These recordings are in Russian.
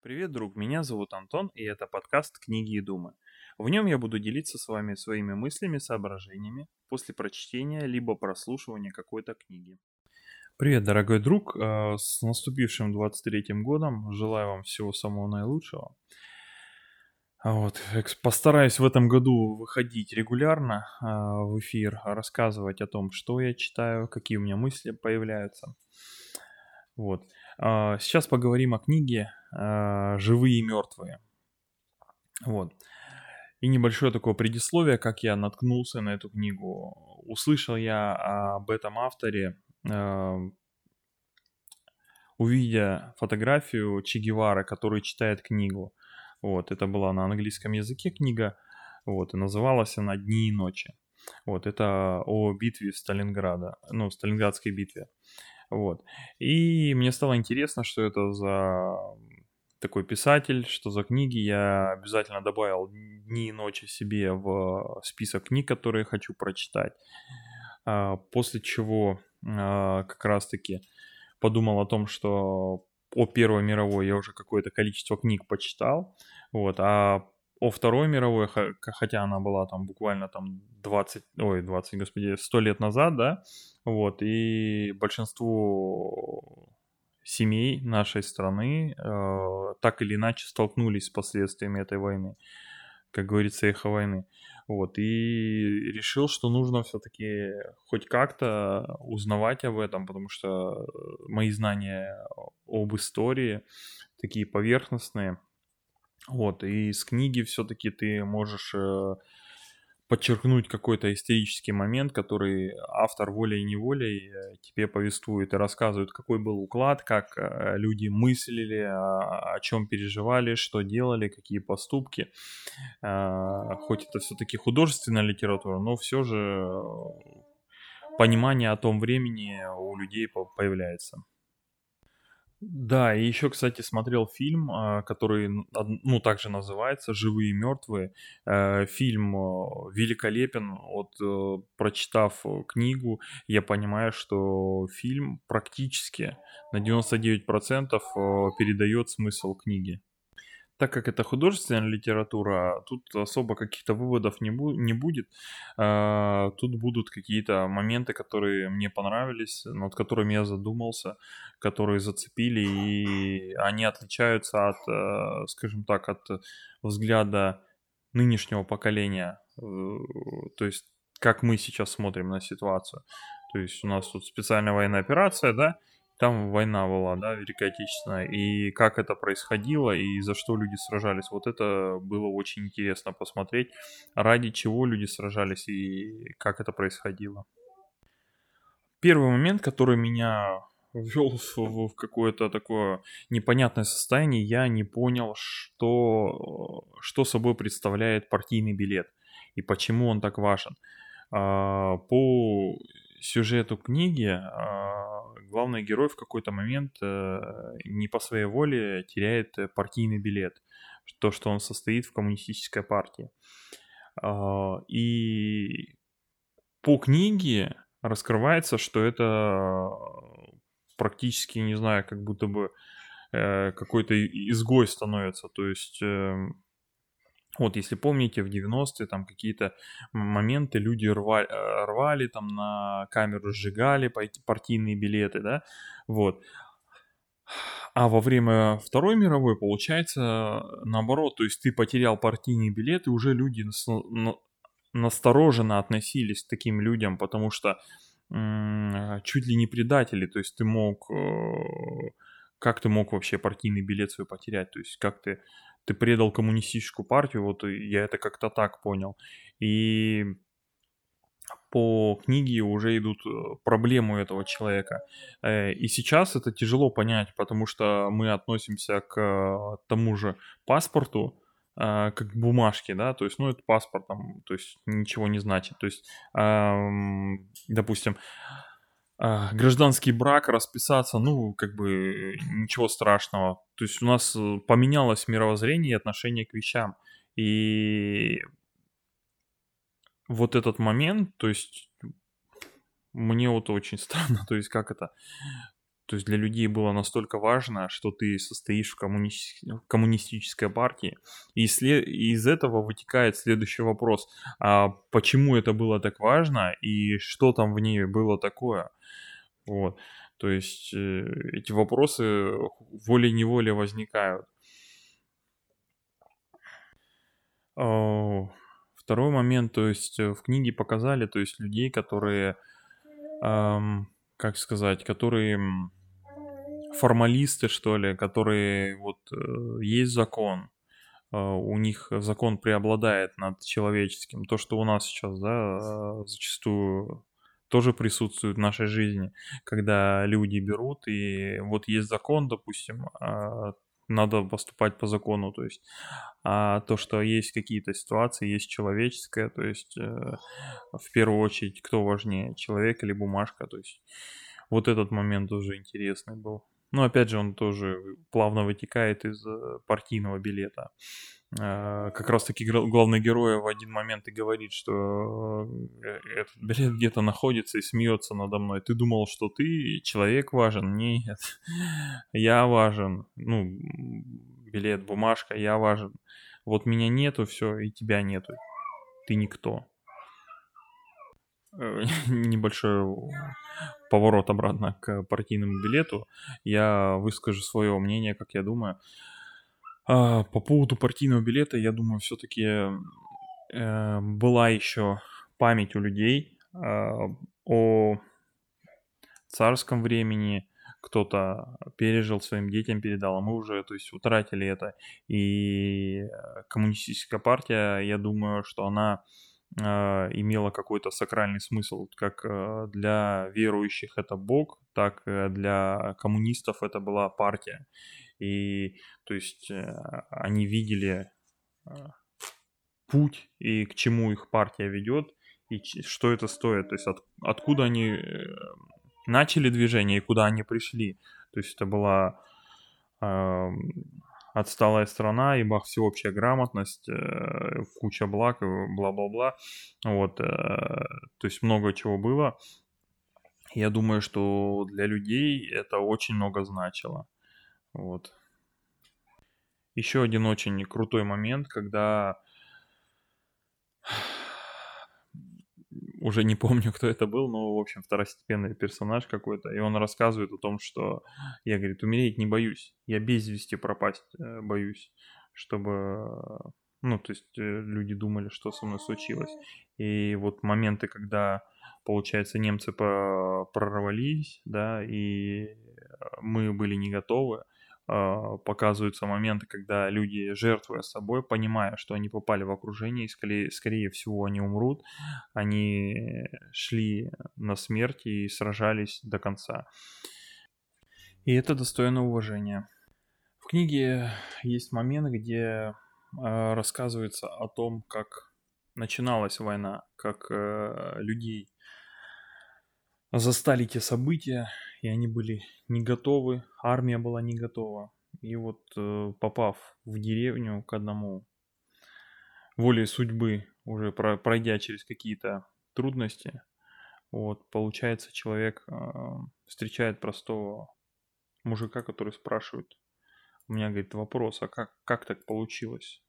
Привет, друг, меня зовут Антон, и это подкаст «Книги и думы». В нем я буду делиться с вами своими мыслями, соображениями после прочтения либо прослушивания какой-то книги. Привет, дорогой друг, э, с наступившим 23-м годом, желаю вам всего самого наилучшего. А вот, постараюсь в этом году выходить регулярно э, в эфир, рассказывать о том, что я читаю, какие у меня мысли появляются. Вот. А, сейчас поговорим о книге «Живые и мертвые». Вот. И небольшое такое предисловие, как я наткнулся на эту книгу. Услышал я об этом авторе, а, увидя фотографию Че Гевара, который читает книгу. Вот, это была на английском языке книга, вот, и называлась она «Дни и ночи». Вот, это о битве Сталинграда, ну, Сталинградской битве. Вот. И мне стало интересно, что это за такой писатель, что за книги. Я обязательно добавил дни и ночи себе в список книг, которые хочу прочитать. А, после чего а, как раз-таки подумал о том, что о Первой мировой я уже какое-то количество книг почитал, вот, а о Второй мировой, хотя она была там буквально там 20, ой, 20, господи, 100 лет назад, да, вот, и большинство семей нашей страны э, так или иначе столкнулись с последствиями этой войны, как говорится, эхо войны. Вот, и решил, что нужно все-таки хоть как-то узнавать об этом, потому что мои знания об истории такие поверхностные. Вот, и из книги все-таки ты можешь э, подчеркнуть какой-то исторический момент, который автор волей-неволей э, тебе повествует и рассказывает, какой был уклад, как э, люди мыслили, а, о чем переживали, что делали, какие поступки. А, хоть это все-таки художественная литература, но все же э, понимание о том времени у людей появляется. Да, и еще, кстати, смотрел фильм, а, который, ну, также называется «Живые и мертвые». Э, фильм э, великолепен. Вот, э, прочитав книгу, я понимаю, что фильм практически на 99% передает смысл книги так как это художественная литература, тут особо каких-то выводов не, бу- не будет. А, тут будут какие-то моменты, которые мне понравились, над которыми я задумался, которые зацепили, и они отличаются от, э, скажем так, от взгляда нынешнего поколения. Э, то есть, как мы сейчас смотрим на ситуацию. То есть у нас тут специальная военная операция, да, там война была, да, Великая Отечественная, и как это происходило, и за что люди сражались. Вот это было очень интересно посмотреть, ради чего люди сражались и как это происходило. Первый момент, который меня ввел в, в какое-то такое непонятное состояние, я не понял, что, что собой представляет партийный билет и почему он так важен. А, по сюжету книги а, главный герой в какой-то момент э, не по своей воле теряет партийный билет, то, что он состоит в коммунистической партии. А, и по книге раскрывается, что это практически, не знаю, как будто бы э, какой-то изгой становится. То есть эм, вот, если помните, в 90-е там какие-то моменты люди рвали, э, рвали там на камеру, сжигали партийные билеты, да, вот. А во время Второй мировой получается наоборот, то есть ты потерял партийный билет, и уже люди настороженно относились к таким людям, потому что чуть ли не предатели, то есть ты мог, э, как ты мог вообще партийный билет свой потерять, то есть как ты ты предал коммунистическую партию, вот я это как-то так понял. И по книге уже идут э, проблемы этого человека. Э, и сейчас это тяжело понять, потому что мы относимся к э, тому же паспорту, как к бумажке, да, то есть, ну, это паспорт, там, то есть ничего не значит. То есть, допустим, а, гражданский брак, расписаться, ну, как бы ничего страшного. То есть у нас э, поменялось мировоззрение и отношение к вещам. И вот этот момент, то есть мне вот очень странно, то есть как это, то есть для людей было настолько важно, что ты состоишь в коммуни... коммунистической партии. И след... из этого вытекает следующий вопрос. А почему это было так важно и что там в ней было такое? Вот. То есть э, эти вопросы волей-неволей возникают. Второй момент, то есть э, в книге показали, то есть людей, которые, эм, как сказать, которые формалисты, что ли, которые вот э, есть закон, э, у них закон преобладает над человеческим. То, что у нас сейчас, да, э, зачастую тоже присутствует в нашей жизни, когда люди берут, и вот есть закон, допустим, а надо поступать по закону, то есть, а то, что есть какие-то ситуации, есть человеческое, то есть, э, в первую очередь, кто важнее, человек или бумажка, то есть, вот этот момент тоже интересный был. Но опять же, он тоже плавно вытекает из э, партийного билета. А, как раз таки главный герой в один момент и говорит, что э, этот билет где-то находится и смеется надо мной. Ты думал, что ты человек важен? Нет, я важен. Ну, билет, бумажка, я важен. Вот меня нету, все, и тебя нету. Ты никто. Э, небольшой поворот обратно к партийному билету. Я выскажу свое мнение, как я думаю. А, по поводу партийного билета, я думаю, все-таки э, была еще память у людей э, о царском времени, кто-то пережил своим детям, передал, а мы уже, то есть, утратили это. И коммунистическая партия, я думаю, что она э, имела какой-то сакральный смысл, как э, для верующих это Бог, так для коммунистов это была партия. И то есть э, они видели э, путь и к чему их партия ведет, и что это стоит, то есть от, откуда они э, начали движение и куда они пришли. То есть это была э, отсталая страна, и бах, всеобщая грамотность, э, куча благ, бла-бла-бла. Вот, э, то есть много чего было. Я думаю, что для людей это очень много значило. Вот. Еще один очень крутой момент, когда уже не помню, кто это был, но, в общем, второстепенный персонаж какой-то, и он рассказывает о том, что я, говорит, умереть не боюсь, я без вести пропасть э, боюсь, чтобы, ну, то есть э, люди думали, что со мной случилось. И вот моменты, когда, получается, немцы прорвались, да, и мы были не готовы, показываются моменты, когда люди, жертвуя собой, понимая, что они попали в окружение и скорее, скорее всего они умрут, они шли на смерть и сражались до конца. И это достойно уважения. В книге есть момент, где э, рассказывается о том, как начиналась война, как э, людей застали те события, и они были не готовы, армия была не готова. И вот э, попав в деревню к одному, волей судьбы, уже пройдя через какие-то трудности, вот, получается, человек э, встречает простого мужика, который спрашивает, у меня, говорит, вопрос, а как, как так получилось?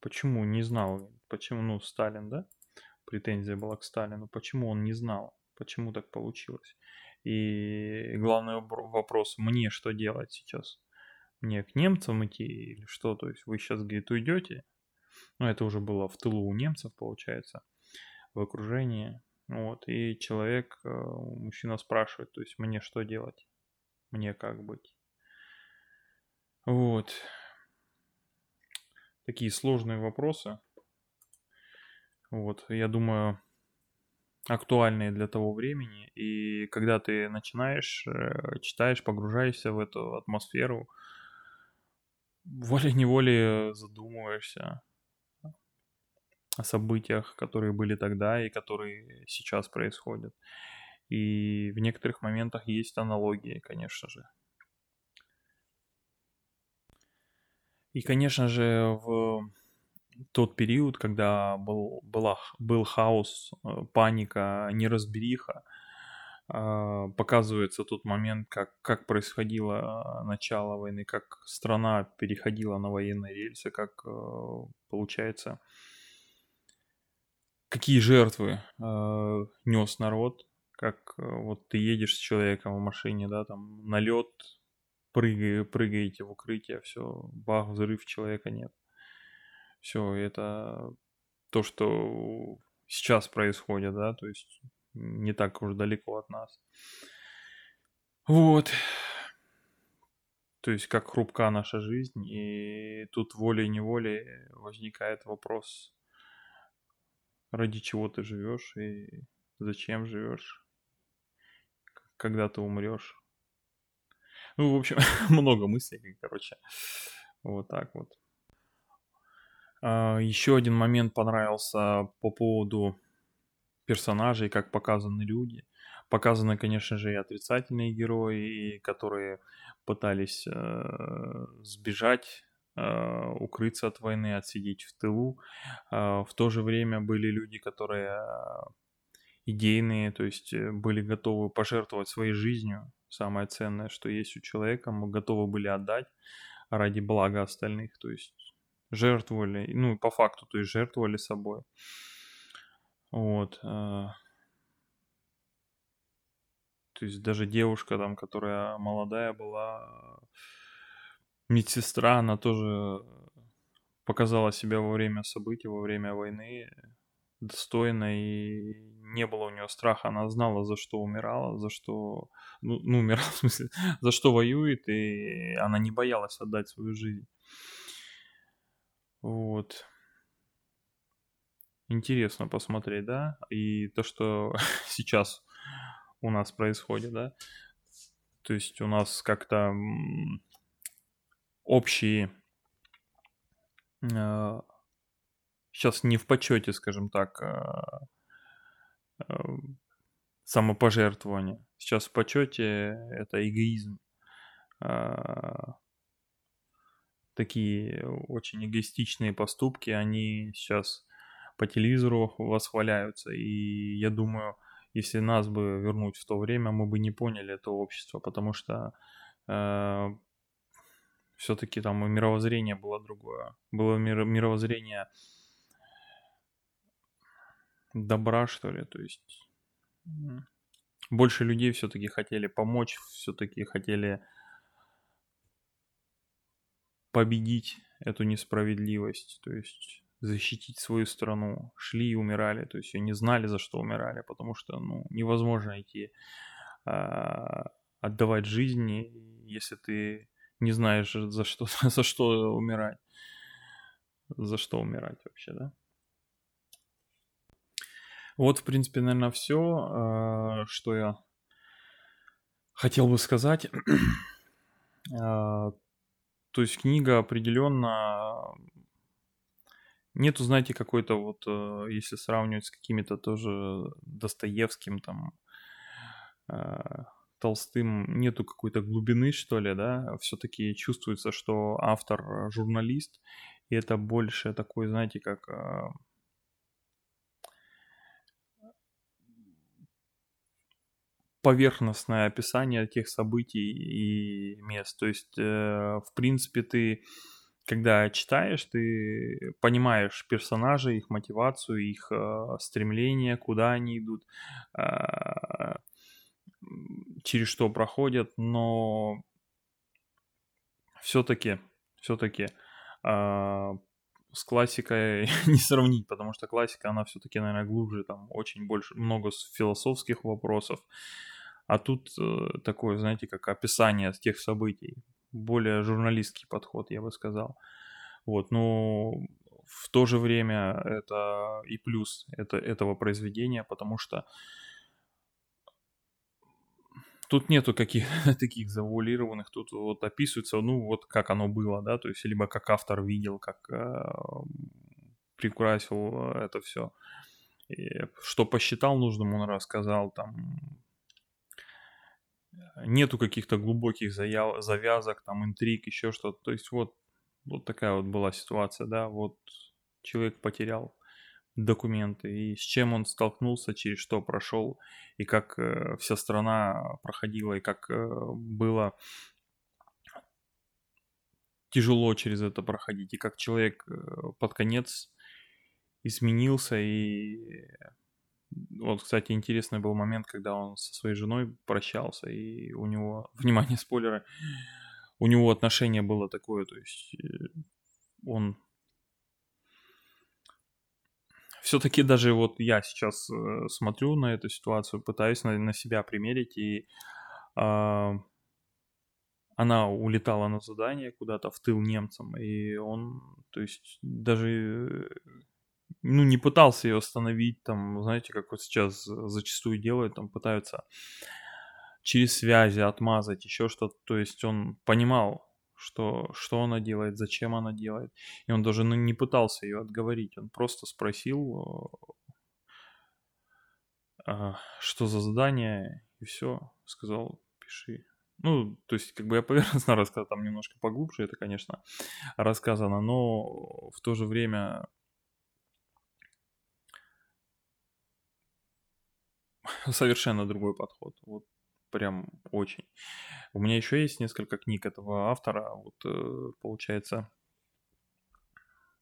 Почему не знал? Почему, ну, Сталин, да? Претензия была к Сталину. Почему он не знал? Почему так получилось? И главный вопрос, мне что делать сейчас? Мне к немцам идти или что? То есть вы сейчас, говорит, уйдете? Ну, это уже было в тылу у немцев, получается, в окружении. Вот, и человек, э, мужчина спрашивает, то есть мне что делать? Мне как быть? Вот. Такие сложные вопросы. Вот, я думаю, актуальные для того времени. И когда ты начинаешь, э, читаешь, погружаешься в эту атмосферу, волей-неволей задумываешься о событиях, которые были тогда и которые сейчас происходят. И в некоторых моментах есть аналогии, конечно же. И, конечно же, в тот период, когда был, была, был хаос, э, паника, неразбериха, а, показывается тот момент, как, как происходило начало войны, как страна переходила на военные рельсы, как получается, какие жертвы нес народ, как вот ты едешь с человеком в машине, да, там налет, прыгай, прыгаете в укрытие, все, бах, взрыв, человека нет. Все, это то, что сейчас происходит, да, то есть не так уж далеко от нас. Вот. То есть как хрупка наша жизнь, и тут волей-неволей возникает вопрос, ради чего ты живешь и зачем живешь, когда ты умрешь. Ну, в общем, много мыслей, короче. Вот так вот. А, еще один момент понравился по поводу персонажей, как показаны люди. Показаны, конечно же, и отрицательные герои, которые пытались э, сбежать, э, укрыться от войны, отсидеть в тылу. Э, в то же время были люди, которые э, идейные, то есть э, были готовы пожертвовать своей жизнью. Самое ценное, что есть у человека, мы готовы были отдать ради блага остальных. То есть жертвовали, ну, по факту, то есть жертвовали собой. Вот. Э, то есть даже девушка там, которая молодая была, медсестра, она тоже показала себя во время событий, во время войны достойно и не было у нее страха, она знала, за что умирала, за что, ну, ну умирала, в смысле, за что воюет, и она не боялась отдать свою жизнь. Вот. Интересно посмотреть, да? И то, что сейчас у нас происходит, да? То есть у нас как-то общие сейчас не в почете, скажем так, э, э, самопожертвование. Сейчас в почете это эгоизм. Такие очень эгоистичные поступки, они сейчас по телевизору восхваляются. И я думаю, если нас бы вернуть в то время, мы бы не поняли это общество, потому что э, все-таки там и мировоззрение было другое. Было мир, мировоззрение добра, что ли, то есть больше людей все-таки хотели помочь, все-таки хотели победить эту несправедливость, то есть защитить свою страну, шли и умирали, то есть они знали, за что умирали, потому что, ну, невозможно идти а, отдавать жизни, если ты не знаешь, за что, за что умирать, за что умирать вообще, да? Вот, в принципе, наверное, все, а, что я хотел бы сказать. То есть книга определенно нету, знаете, какой-то вот, э, если сравнивать с какими-то тоже Достоевским, там, а, Толстым, нету какой-то глубины, что ли, да, все-таки чувствуется, что автор журналист, и это больше такой, знаете, как поверхностное описание тех событий и мест. То есть, э, в принципе, ты, когда читаешь, ты понимаешь персонажей, их мотивацию, их э, стремление, куда они идут, э, через что проходят, но все-таки, все-таки э, с классикой не сравнить, потому что классика, она все-таки, наверное, глубже, там очень больше, много философских вопросов. А тут э, такое, знаете, как описание тех событий. Более журналистский подход, я бы сказал. Вот, но в то же время это и плюс это, этого произведения, потому что тут нету каких таких завуалированных, тут вот описывается, ну, вот как оно было, да, то есть либо как автор видел, как э, прикрасил это все. И что посчитал нужным, он рассказал, там, нету каких-то глубоких заяв, завязок, там, интриг, еще что-то, то есть вот, вот такая вот была ситуация, да, вот человек потерял, документы, и с чем он столкнулся, через что прошел, и как э, вся страна проходила, и как э, было тяжело через это проходить, и как человек э, под конец изменился, и вот, кстати, интересный был момент, когда он со своей женой прощался, и у него, внимание, спойлеры, у него отношение было такое, то есть э, он все-таки даже вот я сейчас э, смотрю на эту ситуацию, пытаюсь на, на себя примерить, и э, она улетала на задание куда-то в тыл немцам, и он, то есть даже ну, не пытался ее остановить, там, знаете, как вот сейчас зачастую делают, там, пытаются через связи отмазать, еще что-то, то есть он понимал, что, что она делает, зачем она делает, и он даже ну, не пытался ее отговорить, он просто спросил, э, что за задание, и все, сказал, пиши. Ну, то есть, как бы я поверхностно рассказал, там немножко поглубже это, конечно, рассказано, но в то же время совершенно другой подход. Вот прям очень. У меня еще есть несколько книг этого автора. Вот э, получается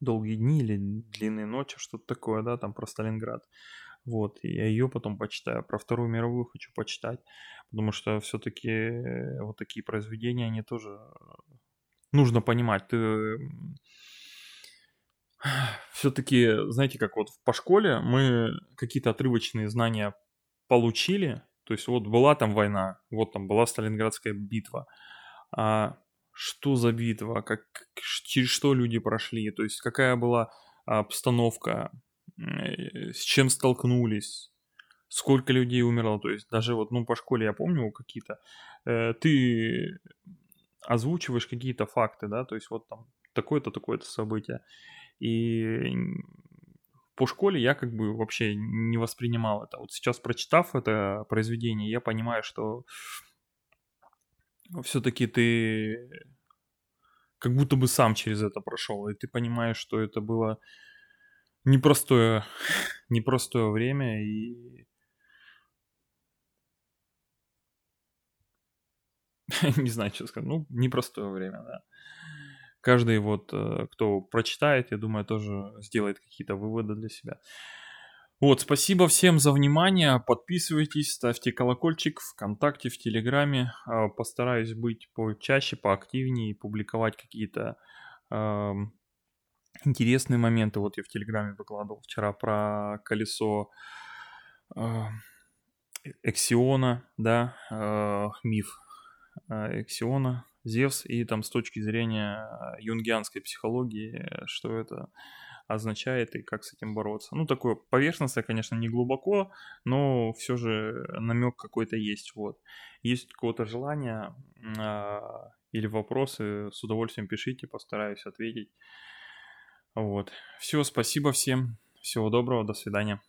долгие дни или длинные ночи, что-то такое, да, там про Сталинград. Вот, и я ее потом почитаю. Про Вторую мировую хочу почитать, потому что все-таки э, вот такие произведения, они тоже э, нужно понимать. Ты все-таки, знаете, как вот по школе мы какие-то отрывочные знания получили, то есть вот была там война, вот там была Сталинградская битва, а что за битва, как, через что люди прошли, то есть какая была обстановка, э, с чем столкнулись, сколько людей умерло, то есть даже вот, ну, по школе я помню какие-то, э, ты озвучиваешь какие-то факты, да, то есть вот там такое-то, такое-то событие, и по школе я как бы вообще не воспринимал это. Вот сейчас, прочитав это произведение, я понимаю, что все-таки ты как будто бы сам через это прошел, и ты понимаешь, что это было непростое, непростое время, и не знаю, что сказать, ну, непростое время, да каждый вот, э, кто прочитает, я думаю, тоже сделает какие-то выводы для себя. Вот, спасибо всем за внимание. Подписывайтесь, ставьте колокольчик ВКонтакте, в Телеграме. А, постараюсь быть почаще, поактивнее и публиковать какие-то э, интересные моменты. Вот я в Телеграме выкладывал вчера про колесо э, Эксиона, да, э, миф э, Эксиона, Зевс, и там с точки зрения юнгианской психологии, что это означает и как с этим бороться. Ну, такое поверхностное, конечно, не глубоко, но все же намек какой-то есть. Вот. Есть какое-то желание а, или вопросы, с удовольствием пишите, постараюсь ответить. Вот. Все, спасибо всем. Всего доброго, до свидания.